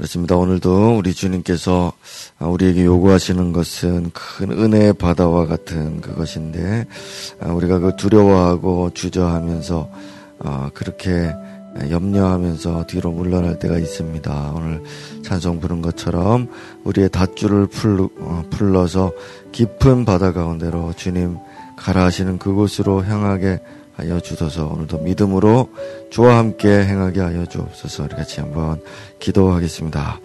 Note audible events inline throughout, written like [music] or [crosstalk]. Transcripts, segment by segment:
그렇습니다. 오늘도 우리 주님께서 우리에게 요구하시는 것은 큰 은혜의 바다와 같은 그것인데 우리가 그 두려워하고 주저하면서 어, 그렇게 염려하면서 뒤로 물러날 때가 있습니다. 오늘 찬송 부른 것처럼 우리의 닷줄을 어, 풀러서 깊은 바다 가운데로 주님 가라 하시는 그곳으로 향하게 하여 주소서 오늘도 믿음으로 주와 함께 행하게 하여 주옵소서 우리 같이 한번 기도하겠습니다.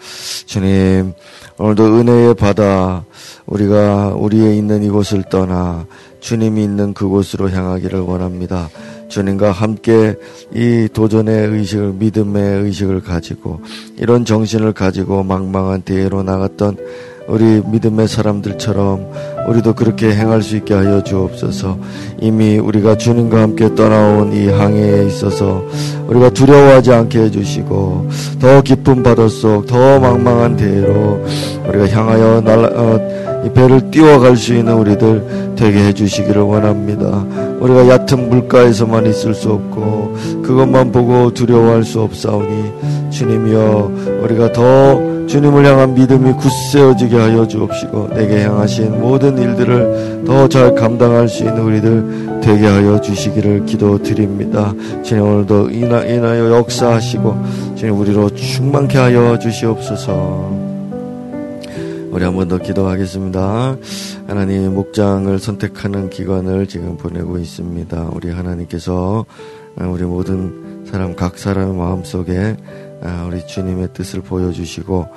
주님 오늘도 은혜의 바다 우리가 우리의 있는 이곳을 떠나 주님이 있는 그곳으로 향하기를 원합니다. 주님과 함께 이 도전의 의식을 믿음의 의식을 가지고 이런 정신을 가지고 망망한 대회로 나갔던 우리 믿음의 사람들처럼 우리도 그렇게 행할 수 있게 하여 주옵소서. 이미 우리가 주님과 함께 떠나온 이 항해에 있어서 우리가 두려워하지 않게 해주시고 더 깊은 바다 속 더 망망한 대로 우리가 향하여 날 어, 이 배를 띄워갈 수 있는 우리들 되게 해주시기를 원합니다. 우리가 얕은 물가에서만 있을 수 없고 그것만 보고 두려워할 수 없사오니 주님이여 우리가 더 주님을 향한 믿음이 굳세어지게 하여 주옵시고 내게 향하신 모든 일들을 더 잘 감당할 수 있는 우리들 되게 하여 주시기를 기도드립니다. 주님 오늘도 인하, 인하여 역사하시고 주님 우리로 충만케 하여 주시옵소서. 우리 한 번 더 기도하겠습니다. 하나님 목장을 선택하는 기간을 지금 보내고 있습니다. 우리 하나님께서 우리 모든 사람 각 사람의 마음속에 아, 우리 주님의 뜻을 보여주시고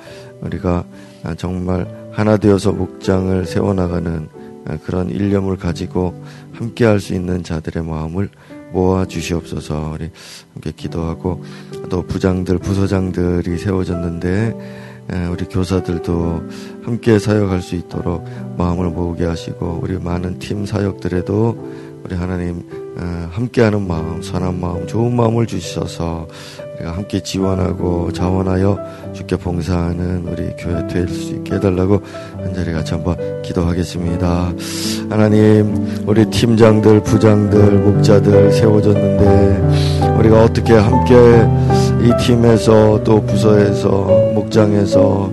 우리가 아, 정말 하나 되어서 목장을 세워나가는 아, 그런 일념을 가지고 함께 할 수 있는 자들의 마음을 모아 주시옵소서 우리 함께 기도하고 또 부장들 부서장들이 세워졌는데 우리 교사들도 함께 사역할 수 있도록 마음을 모으게 하시고 우리 많은 팀 사역들에도 우리 하나님 함께하는 마음 선한 마음 좋은 마음을 주셔서 우리가 함께 지원하고 자원하여 주께 봉사하는 우리 교회 될 수 있게 해달라고 한 자리 같이 한번 기도하겠습니다. 하나님, 우리 팀장들, 부장들, 목자들 세워졌는데 우리가 어떻게 함께 이 팀에서 또 부서에서 목장에서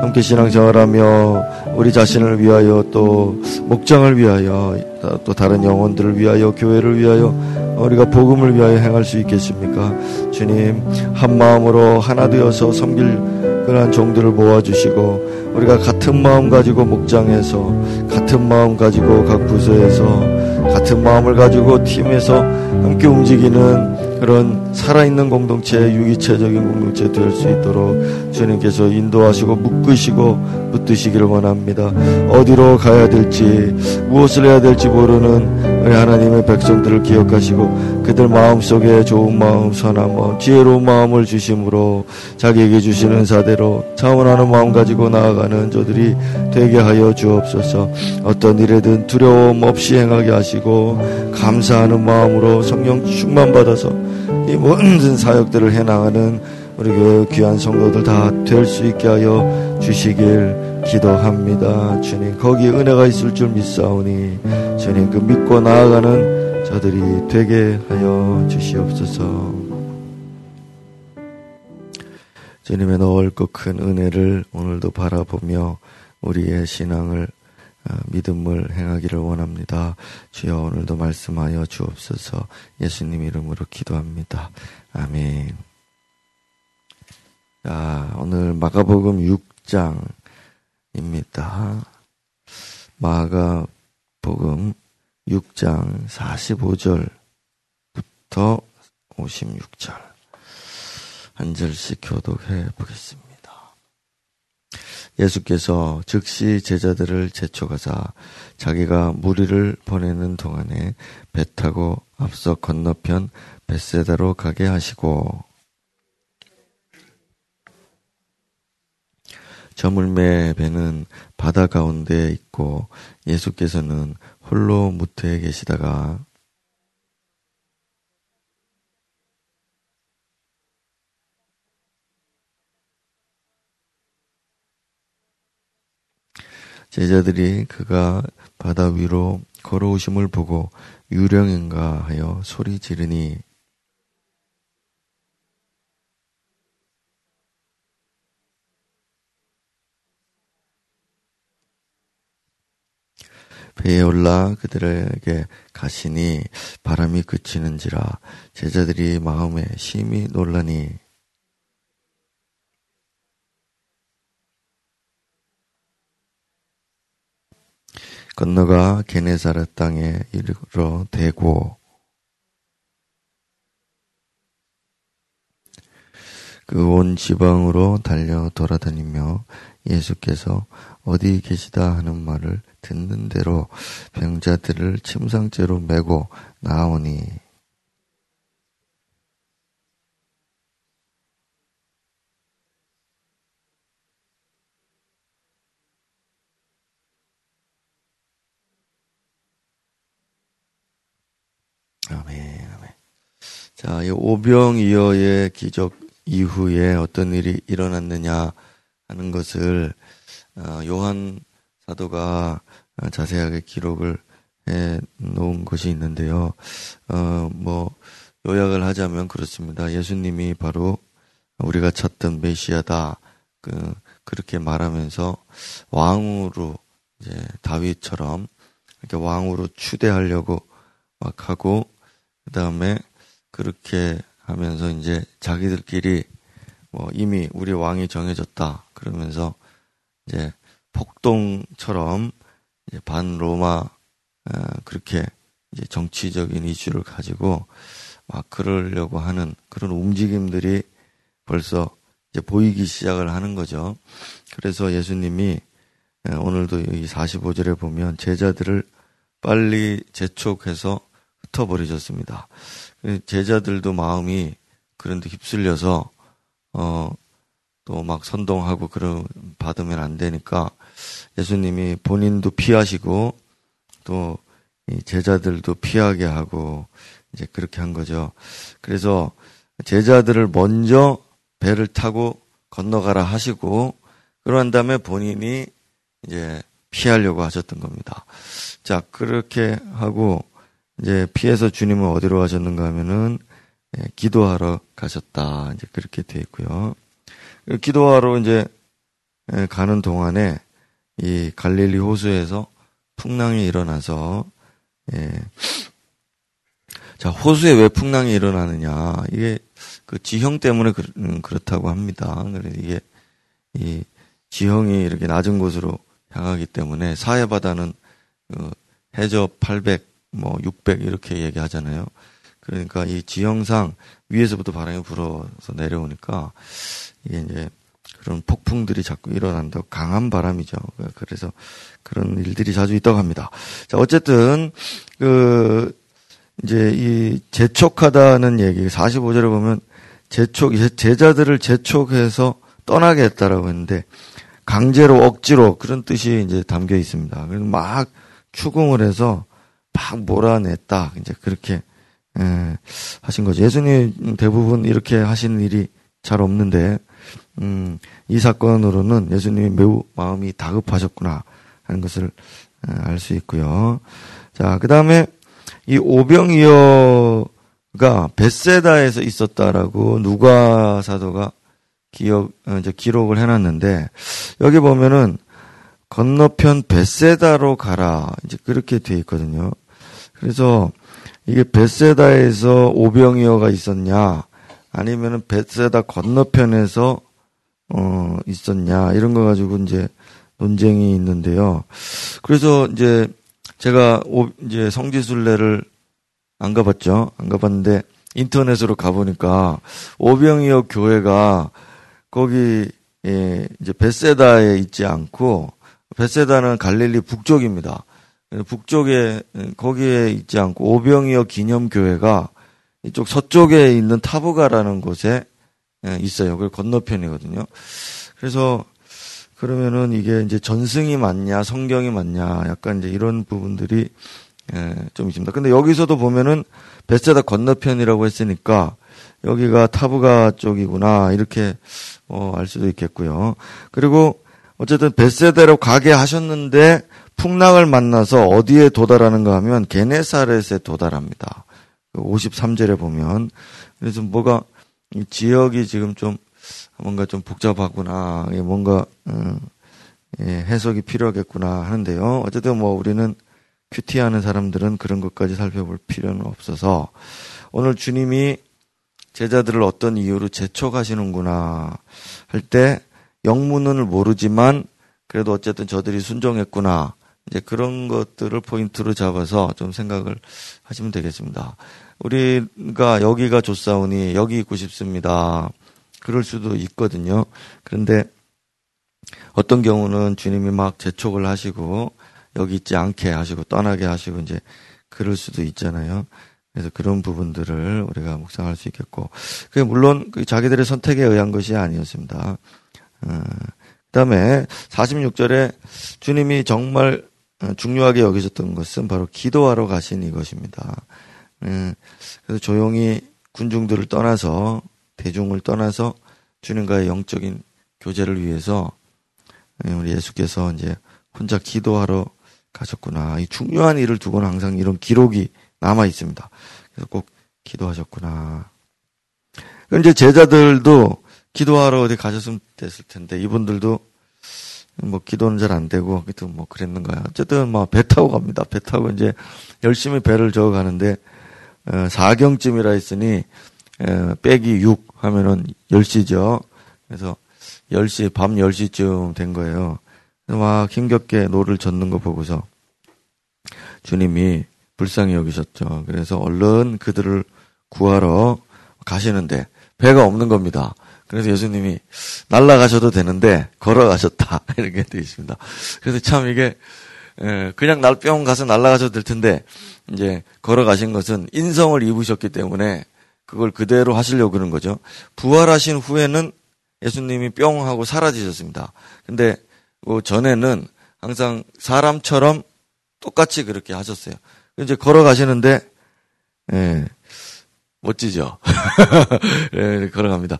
함께 신앙생활하며 우리 자신을 위하여 또 목장을 위하여 또 다른 영혼들을 위하여 교회를 위하여 우리가 복음을 위하여 행할 수 있겠습니까? 주님 한 마음으로 하나 되어서 섬길 그러한 종들을 모아주시고 우리가 같은 마음 가지고 목장에서 같은 마음 가지고 각 부서에서 같은 마음을 가지고 팀에서 함께 움직이는 그런 살아있는 공동체, 유기체적인 공동체 될 수 있도록 주님께서 인도하시고 묶으시고 붙드시기를 원합니다. 어디로 가야 될지, 무엇을 해야 될지 모르는 우리 하나님의 백성들을 기억하시고 그들 마음속에 좋은 마음, 선한 마음, 지혜로운 마음을 주심으로 자기에게 주시는 사대로 차원하는 마음 가지고 나아가는 저들이 되게 하여 주옵소서 어떤 일에든 두려움 없이 행하게 하시고 감사하는 마음으로 성령 충만 받아서 이 모든 사역들을 해나가는 우리 교회 귀한 성도들 다 될 수 있게 하여 주시길 기도합니다. 주님, 거기에 은혜가 있을 줄 믿사오니, 주님, 그 믿고 나아가는 저들이 되게 하여 주시옵소서. 주님의 넓고 큰 은혜를 오늘도 바라보며 우리의 신앙을 어, 믿음을 행하기를 원합니다. 주여 오늘도 말씀하여 주옵소서 예수님 이름으로 기도합니다. 아멘. 자, 오늘 마가복음 6장입니다. 마가복음 6장 45절부터 56절 한 절씩 교독해 보겠습니다. 예수께서 즉시 제자들을 재촉하사 자기가 무리를 보내는 동안에 배 타고 앞서 건너편 벳세다로 가게 하시고. 저물매 배는 바다 가운데 있고 예수께서는 홀로 무트에 계시다가 제자들이 그가 바다 위로 걸어오심을 보고 유령인가 하여 소리 지르니 배에 올라 그들에게 가시니 바람이 그치는지라 제자들이 마음에 심히 놀라니. 건너가 게네사르 땅에 이르러 대고. 그 온 지방으로 달려 돌아다니며 예수께서 어디 계시다 하는 말을 듣는 대로 병자들을 침상째로 메고 나오니 아멘, 아멘. 자, 이 오병이어의 기적 이후에 어떤 일이 일어났느냐 하는 것을 어, 요한 사도가 자세하게 기록을 해 놓은 것이 있는데요. 어, 뭐, 요약을 하자면 그렇습니다. 예수님이 바로 우리가 찾던 메시아다. 그, 그렇게 말하면서 왕으로 이제 다윗처럼 이렇게 왕으로 추대하려고 막 하고 그 다음에 그렇게 하면서 이제 자기들끼리 뭐 이미 우리 왕이 정해졌다 그러면서 이제 폭동처럼 이제 반 로마 어, 그렇게 이제 정치적인 이슈를 가지고 막 그러려고 하는 그런 움직임들이 벌써 이제 보이기 시작을 하는 거죠. 그래서 예수님이 어, 오늘도 이 45절에 보면 제자들을 빨리 재촉해서 흩어버리셨습니다. 제자들도 마음이 그런데 휩쓸려서 어 또 막 선동하고 그런 받으면 안 되니까 예수님이 본인도 피하시고 또 제자들도 피하게 하고 이제 그렇게 한 거죠. 그래서 제자들을 먼저 배를 타고 건너가라 하시고 그러한 다음에 본인이 이제 피하려고 하셨던 겁니다. 자, 그렇게 하고 이제 피해서 주님은 어디로 가셨는가 하면은 예, 기도하러 가셨다. 이제 그렇게 돼 있고요. 기도하러 이제 예, 가는 동안에 이 갈릴리 호수에서 풍랑이 일어나서 예. 자 호수에 왜 풍랑이 일어나느냐 이게 그 지형 때문에 그, 음, 렇다고 합니다. 그래서 이게 이 지형이 이렇게 낮은 곳으로 향하기 때문에 사해 바다는 그 해저 800, 뭐 600 이렇게 얘기하잖아요. 그러니까 이 지형상 위에서부터 바람이 불어서 내려오니까 이게 이제 그런 폭풍들이 자꾸 일어난다고 강한 바람이죠. 그래서 그런 일들이 자주 있다고 합니다. 자, 어쨌든 그 이제 이 재촉하다는 얘기 45절에 보면 재촉 제자들을 재촉해서 떠나게 했다라고 했는데 강제로 억지로 그런 뜻이 이제 담겨 있습니다. 그래서 막 추궁을 해서 막 몰아냈다. 이제 그렇게 예, 하신 거죠. 예수님 대부분 이렇게 하시는 일이 잘 없는데 음, 이 사건으로는 예수님이 매우 마음이 다급하셨구나 하는 것을 알 수 있고요. 자, 그 다음에 이 오병이어가 베세다에서 있었다라고 누가 사도가 기억, 어, 이제 기록을 해놨는데, 여기 보면은 건너편 베세다로 가라. 이제 그렇게 돼 있거든요. 그래서 이게 베세다에서 오병이어가 있었냐, 아니면은 베세다 건너편에서 어, 있었냐, 이런 거 가지고 이제 논쟁이 있는데요. 그래서 이제 제가 오, 이제 성지순례를 안 가봤죠. 안 가봤는데 인터넷으로 가보니까 오병이어 교회가 거기 예, 이제 베세다에 있지 않고 베세다는 갈릴리 북쪽입니다. 북쪽에 거기에 있지 않고 오병이어 기념교회가 이쪽 서쪽에 있는 타부가라는 곳에 예, 있어요. 그 건너편이거든요. 그래서 그러면은 이게 이제 전승이 맞냐, 성경이 맞냐, 약간 이제 이런 부분들이 예, 좀 있습니다. 근데 여기서도 보면은 베세다 건너편이라고 했으니까 여기가 타부가 쪽이구나 이렇게 어, 알 수도 있겠고요. 그리고 어쨌든 베세다로 가게 하셨는데 풍랑을 만나서 어디에 도달하는가 하면 게네사렛에 도달합니다. 53절에 그 보면 그래서 뭐가 지역이 지금 좀 뭔가 좀 복잡하구나, 뭔가 음, 예, 해석이 필요하겠구나 하는데요. 어쨌든 뭐 우리는 큐티하는 사람들은 그런 것까지 살펴볼 필요는 없어서 오늘 주님이 제자들을 어떤 이유로 재촉하시는구나 할 때 영문을 모르지만 그래도 어쨌든 저들이 순종했구나 이제 그런 것들을 포인트로 잡아서 좀 생각을 하시면 되겠습니다. 우리가 여기가 좋사오니 여기 있고 싶습니다. 그럴 수도 있거든요. 그런데 어떤 경우는 주님이 막 재촉을 하시고 여기 있지 않게 하시고 떠나게 하시고 이제 그럴 수도 있잖아요. 그래서 그런 부분들을 우리가 묵상할 수 있겠고, 그게 물론 그 자기들의 선택에 의한 것이 아니었습니다. 어, 그 다음에 46절에 주님이 정말 중요하게 여기셨던 것은 바로 기도하러 가신 이것입니다. 예, 그래서 조용히 군중들을 떠나서 대중을 떠나서 주님과의 영적인 교제를 위해서 예, 우리 예수께서 이제 혼자 기도하러 가셨구나. 이 중요한 일을 두고는 항상 이런 기록이 남아 있습니다. 그래서 꼭 기도하셨구나. 이제 제자들도 기도하러 어디 가셨으면 됐을 텐데 이분들도 뭐 기도는 잘 안 되고 하여튼 뭐 그랬는가요. 어쨌든 뭐 배 타고 갑니다. 배 타고 이제 열심히 배를 저어 가는데 어, 4경쯤이라 했으니 에, 빼기 6 하면은 10시죠. 그래서 10시 밤 10시쯤 된 거예요. 막 힘겹게 노를 젓는 거 보고서 주님이 불쌍히 여기셨죠. 그래서 얼른 그들을 구하러 가시는데 배가 없는 겁니다. 그래서 예수님이 날라가셔도 되는데 걸어가셨다 [laughs] 이렇게 되어 있습니다. 그래서 참 이게 그냥 날 뿅 가서 날라가셔도 될 텐데 이제 걸어가신 것은 인성을 입으셨기 때문에 그걸 그대로 하시려고 그런 거죠. 부활하신 후에는 예수님이 뿅 하고 사라지셨습니다. 근데 그 전에는 항상 사람처럼 똑같이 그렇게 하셨어요. 이제 걸어가시는데, 예, 멋지죠? [laughs] 예, 걸어갑니다.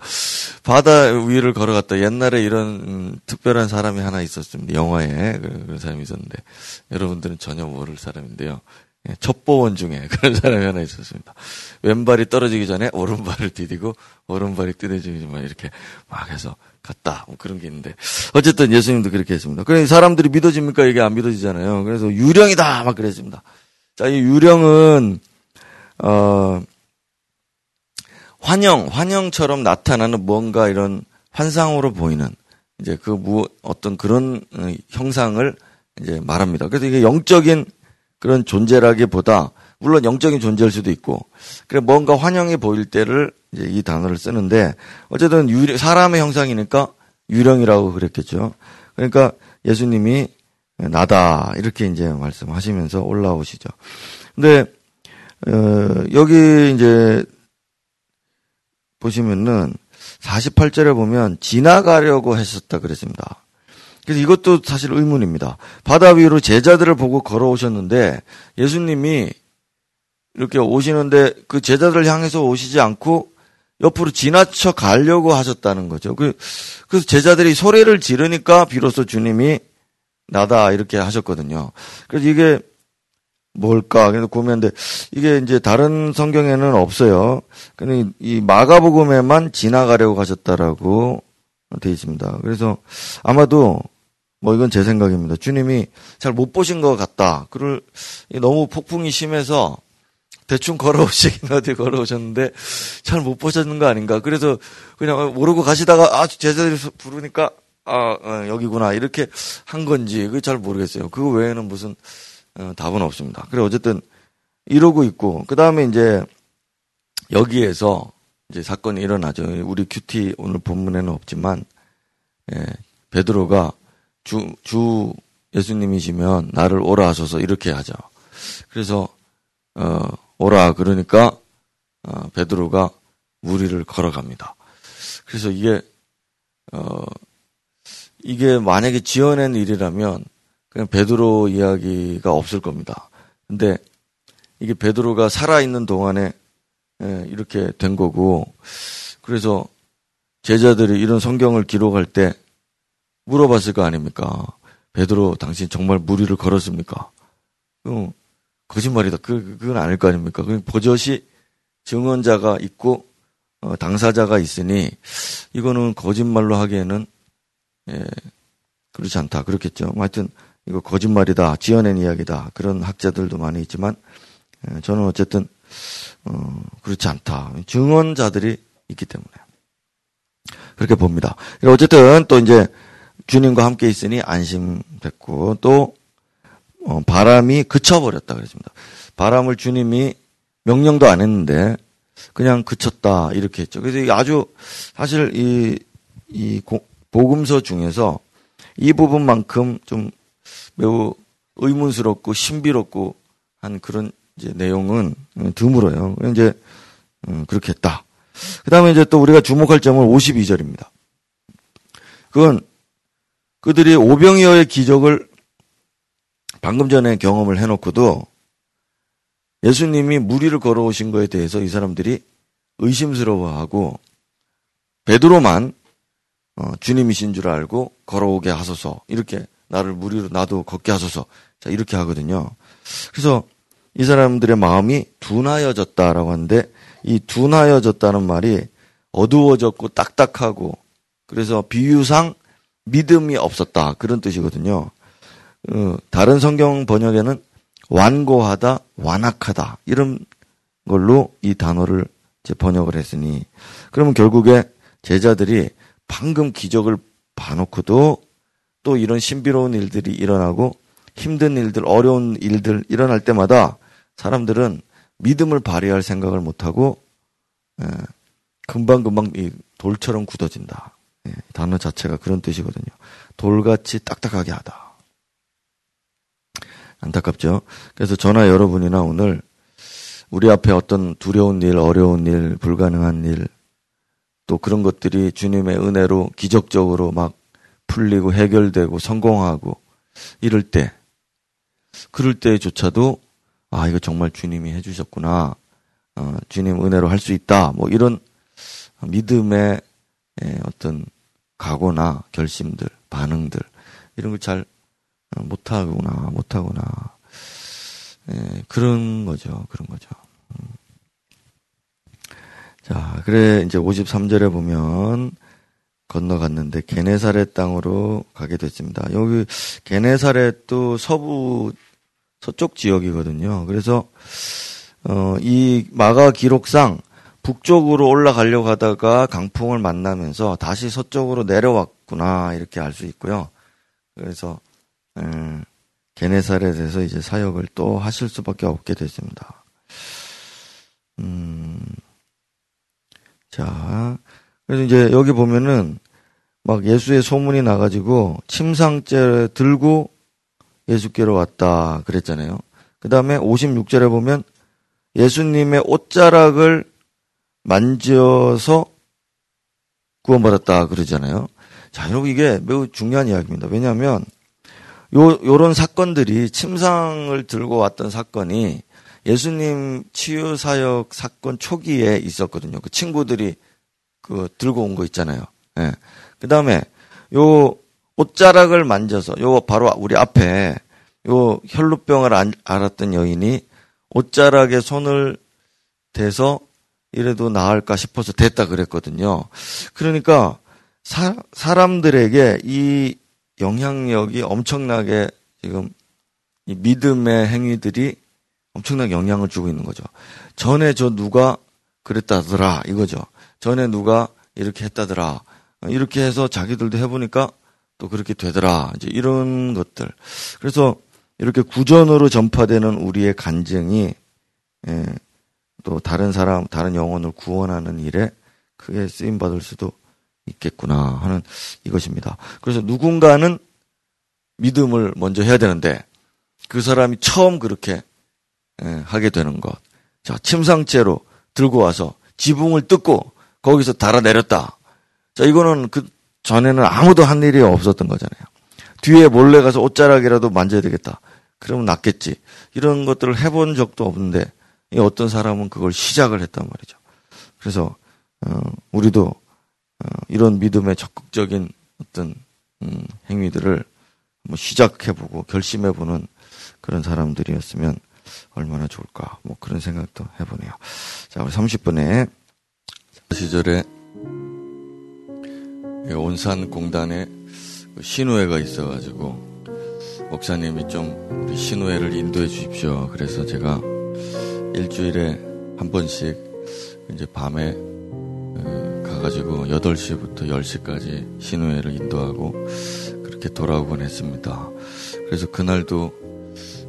바다 위를 걸어갔다. 옛날에 이런 음, 특별한 사람이 하나 있었습니다. 영화에 그, 그런 사람이 있었는데, 여러분들은 전혀 모를 사람인데요. 예, 첩보원 중에 [laughs] 그런 사람이 하나 있었습니다. 왼발이 떨어지기 전에 오른발을 디디고 오른발이 뜯어지기 전에 이렇게 막 해서 갔다. 뭐 그런 게 있는데. 어쨌든 예수님도 그렇게 했습니다. 그러니 사람들이 믿어집니까? 이게 안 믿어지잖아요. 그래서 유령이다! 막 그랬습니다. 자, 이 유령은, 어, 환영, 환영처럼 나타나는 뭔가 이런 환상으로 보이는 이제 그 무, 어떤 그런 어, 형상을 이제 말합니다. 그래서 이게 영적인 그런 존재라기보다 물론 영적인 존재일 수도 있고 그래 뭔가 환영이 보일 때를 이제 이 단어를 쓰는데 어쨌든 유 사람의 형상이니까 유령이라고 그랬겠죠. 그러니까 예수님이 나다 이렇게 이제 말씀하시면서 올라오시죠. 근데 어, 여기 이제 보시면은 48절에 보면 지나가려고 했었다 그랬습니다. 그래서 이것도 사실 의문입니다. 바다 위로 제자들을 보고 걸어오셨는데 예수님이 이렇게 오시는데 그 제자들을 향해서 오시지 않고 옆으로 지나쳐 가려고 하셨다는 거죠. 그, 그래서 제자들이 소리를 지르니까 비로소 주님이 나다 이렇게 하셨거든요. 그래서 이게 뭘까? 그래서 고민인데 이게 이제 다른 성경에는 없어요. 근데 이 마가복음에만 지나가려고 하셨다라고 되어 있습니다. 그래서 아마도 뭐 이건 제 생각입니다. 주님이 잘 못 보신 것 같다. 그를 너무 폭풍이 심해서 대충 걸어오시긴 [laughs] 어디 걸어오셨는데 잘 못 보셨는 거 아닌가. 그래서 그냥 모르고 가시다가 아 제자들이 부르니까 아 어, 여기구나 이렇게 한 건지 그게 잘 모르겠어요. 그거 외에는 무슨 어, 답은 없습니다. 그래 어쨌든 이러고 있고 그 다음에 이제 여기에서 이제 사건이 일어나죠. 우리 큐티 오늘 본문에는 없지만 예, 베드로가 주, 주 예수님이시면 나를 오라 하셔서 이렇게 하죠. 그래서, 어, 오라 그러니까, 어, 베드로가 무리를 걸어갑니다. 그래서 이게, 어, 이게 만약에 지어낸 일이라면 그냥 베드로 이야기가 없을 겁니다. 근데 이게 베드로가 살아있는 동안에 예, 이렇게 된 거고, 그래서 제자들이 이런 성경을 기록할 때 물어봤을 거 아닙니까? 베드로 당신 정말 무리를 걸었습니까? 어, 거짓말이다. 그, 그건 아닐 거 아닙니까? 그 버젓이 증언자가 있고 어, 당사자가 있으니 이거는 거짓말로 하기에는 예, 그렇지 않다. 그렇겠죠. 뭐 하여튼 이거 거짓말이다, 지어낸 이야기다 그런 학자들도 많이 있지만 예, 저는 어쨌든 어, 그렇지 않다. 증언자들이 있기 때문에 그렇게 봅니다. 어쨌든 또 이제 주님과 함께 있으니 안심됐고 또 어, 바람이 그쳐버렸다 그랬습니다. 바람을 주님이 명령도 안 했는데 그냥 그쳤다 이렇게 했죠. 그래서 아주 사실 이, 이 복음서 중에서 이 부분만큼 좀 매우 의문스럽고 신비롭고 한 그런 이제 내용은 드물어요. 이제 음, 그렇게 했다. 그 다음에 이제 또 우리가 주목할 점은 52절입니다. 그건 그들이 오병이어의 기적을 방금 전에 경험을 해놓고도 예수님이 무리를 걸어오신 거에 대해서 이 사람들이 의심스러워하고 베드로만 어, 주님이신 줄 알고 걸어오게 하소서 이렇게 나를 무리로 나도 걷게 하소서 자 이렇게 하거든요. 그래서 이 사람들의 마음이 둔하여졌다라고 하는데 이 둔하여졌다는 말이 어두워졌고 딱딱하고 그래서 비유상 믿음이 없었다 그런 뜻이거든요. 어, 다른 성경 번역에는 완고하다, 완악하다 이런 걸로 이 단어를 번역을 했으니 그러면 결국에 제자들이 방금 기적을 봐놓고도 또 이런 신비로운 일들이 일어나고 힘든 일들, 어려운 일들 일어날 때마다 사람들은 믿음을 발휘할 생각을 못하고 예, 금방금방 이 돌처럼 굳어진다. 예, 단어 자체가 그런 뜻이거든요. 돌같이 딱딱하게 하다. 안타깝죠. 그래서 저나 여러분이나 오늘 우리 앞에 어떤 두려운 일, 어려운 일, 불가능한 일, 또 그런 것들이 주님의 은혜로 기적적으로 막 풀리고 해결되고 성공하고 이럴 때, 그럴 때조차도 아, 이거 정말 주님이 해주셨구나. 어, 주님 은혜로 할 수 있다. 뭐 이런 믿음의 예, 어떤 각오나 결심들, 반응들, 이런 걸잘 어, 못하구나, 못하구나. 예, 그런 거죠. 그런 거죠. 음. 자, 그래, 이제 53절에 보면, 건너갔는데, 게네사렛 땅으로 가게 됐습니다. 여기, 게네사렛도 서부, 서쪽 지역이거든요. 그래서, 어, 이 마가 기록상 북쪽으로 올라가려고 하다가 강풍을 만나면서 다시 서쪽으로 내려왔구나, 이렇게 알 수 있고요. 그래서, 음, 게네사렛에서 이제 사역을 또 하실 수밖에 없게 됐습니다. 음, 자, 그래서 이제 여기 보면은 막 예수의 소문이 나가지고 침상째 들고 예수께로 왔다 그랬잖아요. 그 다음에 56절에 보면 예수님의 옷자락을 만져서 구원받았다 그러잖아요. 자, 여러분 이게 매우 중요한 이야기입니다. 왜냐하면 요, 요런 사건들이 침상을 들고 왔던 사건이 예수님 치유 사역 사건 초기에 있었거든요. 그 친구들이 그 들고 온 거 있잖아요. 예. 그 다음에 요 옷자락을 만져서 요 바로 우리 앞에 요 혈루병을 앓았던 여인이 옷자락에 손을 대서 이래도 나을까 싶어서 됐다 그랬거든요. 그러니까 사, 사람들에게 이 영향력이 엄청나게 지금 이 믿음의 행위들이 엄청나게 영향을 주고 있는 거죠. 전에 저 누가 그랬다더라 이거죠. 전에 누가 이렇게 했다더라. 이렇게 해서 자기들도 해보니까 또 그렇게 되더라. 이제 이런 것들. 그래서 이렇게 구전으로 전파되는 우리의 간증이 예, 또 다른 사람, 다른 영혼을 구원하는 일에 크게 쓰임 받을 수도 있겠구나 하는 이것입니다. 그래서 누군가는 믿음을 먼저 해야 되는데 그 사람이 처음 그렇게 예, 하게 되는 것. 자, 침상째로 들고 와서 지붕을 뜯고 거기서 달아내렸다. 자, 이거는 그 전에는 아무도 한 일이 없었던 거잖아요. 뒤에 몰래 가서 옷자락이라도 만져야 되겠다. 그러면 낫겠지. 이런 것들을 해본 적도 없는데 어떤 사람은 그걸 시작을 했단 말이죠. 그래서 어, 우리도 어, 이런 믿음의 적극적인 어떤 음, 행위들을 뭐 시작해보고 결심해보는 그런 사람들이었으면 얼마나 좋을까 뭐 그런 생각도 해보네요. 자 우리 30분에 시절에 온산 공단에 신우회가 있어가지고 목사님이 좀 우리 신우회를 인도해 주십시오. 그래서 제가 일주일에 한 번씩 이제 밤에 어, 가가지고 8시부터 10시까지 신우회를 인도하고 그렇게 돌아오곤 했습니다. 그래서 그날도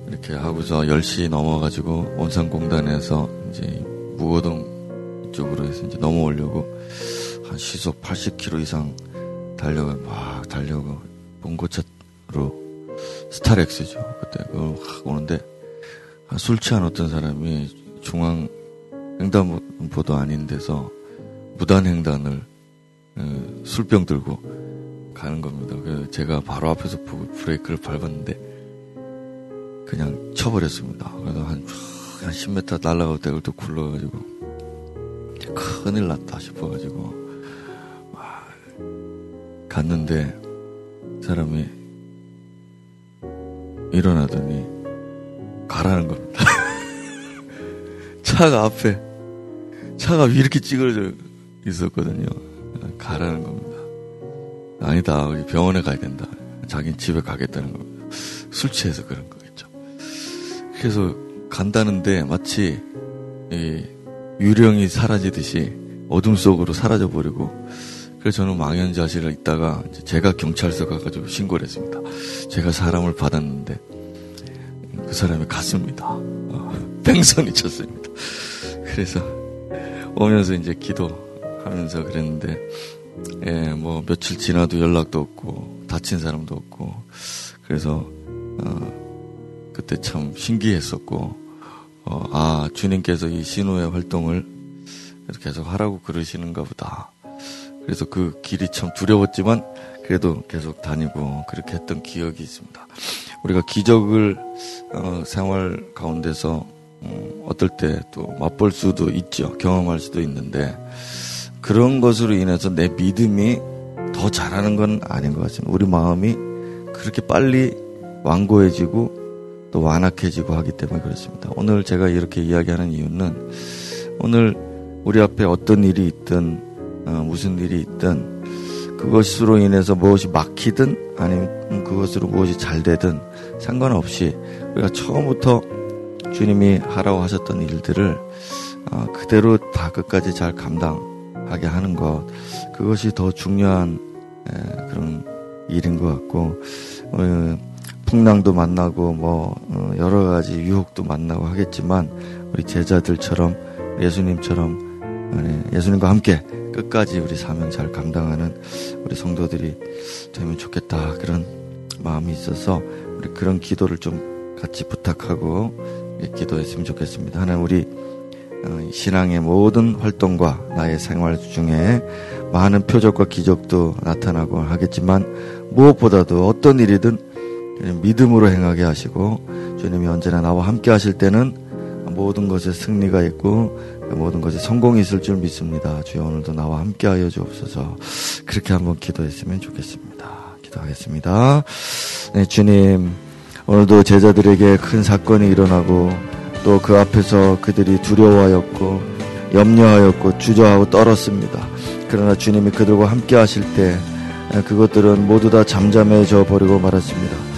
이렇게 하고서 10시 넘어가지고 온산공단에서 이제 무호동 쪽으로 해서 이제 넘어오려고 한 시속 80km 이상 달려가 막 달려고 봉고차로 스타렉스죠. 그때 그걸 확 오는데 술 취한 어떤 사람이 중앙 횡단보도 아닌 데서 무단 횡단을 어, 술병 들고 가는 겁니다. 그래서 제가 바로 앞에서 보고 브레이크를 밟았는데 그냥 쳐버렸습니다. 그래서 한, 한 10m 날아갈 때 그걸 굴러가지고 큰일 났다 싶어가지고 갔는데 사람이 일어나더니 가라는 겁니다. [laughs] 차가 앞에 차가 이렇게 찌그러져 있었거든요. 가라는 겁니다. 아니다. 병원에 가야 된다. 자기는 집에 가겠다는 겁니다. 술 취해서 그런 거겠죠. 그래서 간다는데 마치 유령이 사라지듯이 어둠 속으로 사라져버리고 그래서 저는 망연자실을 있다가 제가 경찰서 가가지고 신고를 했습니다. 제가 사람을 받았는데 그 사람이 갔습니다. 어, [laughs] 뺑선이 쳤습니다. 그래서 오면서 이제 기도하면서 그랬는데 예, 뭐 며칠 지나도 연락도 없고 다친 사람도 없고 그래서 어, 그때 참 신기했었고 어, 아 주님께서 이 신호의 활동을 계속 하라고 그러시는가 보다. 그래서 그 길이 참 두려웠지만 그래도 계속 다니고 그렇게 했던 기억이 있습니다. 우리가 기적을 어, 생활 가운데서 음, 어떨 때 또 맛볼 수도 있죠. 경험할 수도 있는데 그런 것으로 인해서 내 믿음이 더 잘하는 건 아닌 것 같습니다. 우리 마음이 그렇게 빨리 완고해지고 또 완악해지고 하기 때문에 그렇습니다. 오늘 제가 이렇게 이야기하는 이유는 오늘 우리 앞에 어떤 일이 있든 어, 무슨 일이 있든 그것으로 인해서 무엇이 막히든 아니면 그것으로 무엇이 잘 되든 상관없이 우리가 처음부터 주님이 하라고 하셨던 일들을 어, 그대로 다 끝까지 잘 감당하게 하는 것 그것이 더 중요한 그런 일인 것 같고 어, 풍랑도 만나고 뭐 여러 가지 유혹도 만나고 하겠지만 우리 제자들처럼 예수님처럼 예수님과 함께 끝까지 우리 사명 잘 감당하는 우리 성도들이 되면 좋겠다 그런 마음이 있어서 우리 그런 기도를 좀 같이 부탁하고 기도했으면 좋겠습니다. 하나님 우리 어, 신앙의 모든 활동과 나의 생활 중에 많은 표적과 기적도 나타나고 하겠지만 무엇보다도 어떤 일이든 믿음으로 행하게 하시고 주님이 언제나 나와 함께 하실 때는 모든 것에 승리가 있고 모든 것에 성공이 있을 줄 믿습니다. 주여 오늘도 나와 함께 하여 주옵소서. 그렇게 한번 기도했으면 좋겠습니다. 기도하겠습니다. 네, 주님 오늘도 제자들에게 큰 사건이 일어나고 또 그 앞에서 그들이 두려워하였고 염려하였고 주저하고 떨었습니다. 그러나 주님이 그들과 함께 하실 때 그것들은 모두 다 잠잠해져 버리고 말았습니다.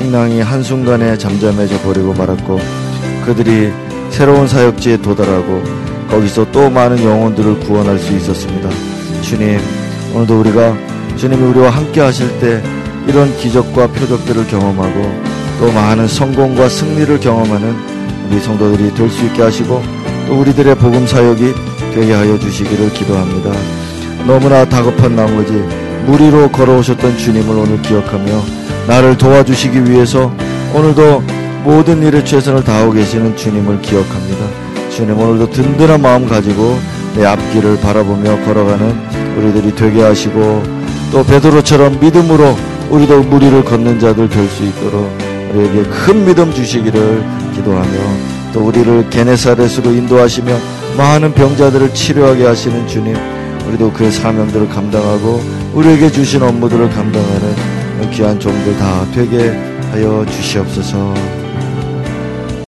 풍랑이 한순간에 잠잠해져 버리고 말았고 그들이 새로운 사역지에 도달하고 거기서 또 많은 영혼들을 구원할 수 있었습니다. 주님, 오늘도 우리가 주님이 우리와 함께 하실 때 이런 기적과 표적들을 경험하고 또 많은 성공과 승리를 경험하는 우리 성도들이 될 수 있게 하시고 또 우리들의 복음 사역이 되게 하여 주시기를 기도합니다. 너무나 다급한 나머지 무리로 걸어오셨던 주님을 오늘 기억하며 나를 도와주시기 위해서 오늘도 모든 일에 최선을 다하고 계시는 주님을 기억합니다. 주님 오늘도 든든한 마음 가지고 내 앞길을 바라보며 걸어가는 우리들이 되게 하시고 또 베드로처럼 믿음으로 우리도 무리를 걷는 자들 될 수 있도록 우리에게 큰 믿음 주시기를 기도하며 또 우리를 게네사렛으로 인도하시며 많은 병자들을 치료하게 하시는 주님 우리도 그 사명들을 감당하고 우리에게 주신 업무들을 감당하는 귀한 종들 다 되게 하여 주시옵소서.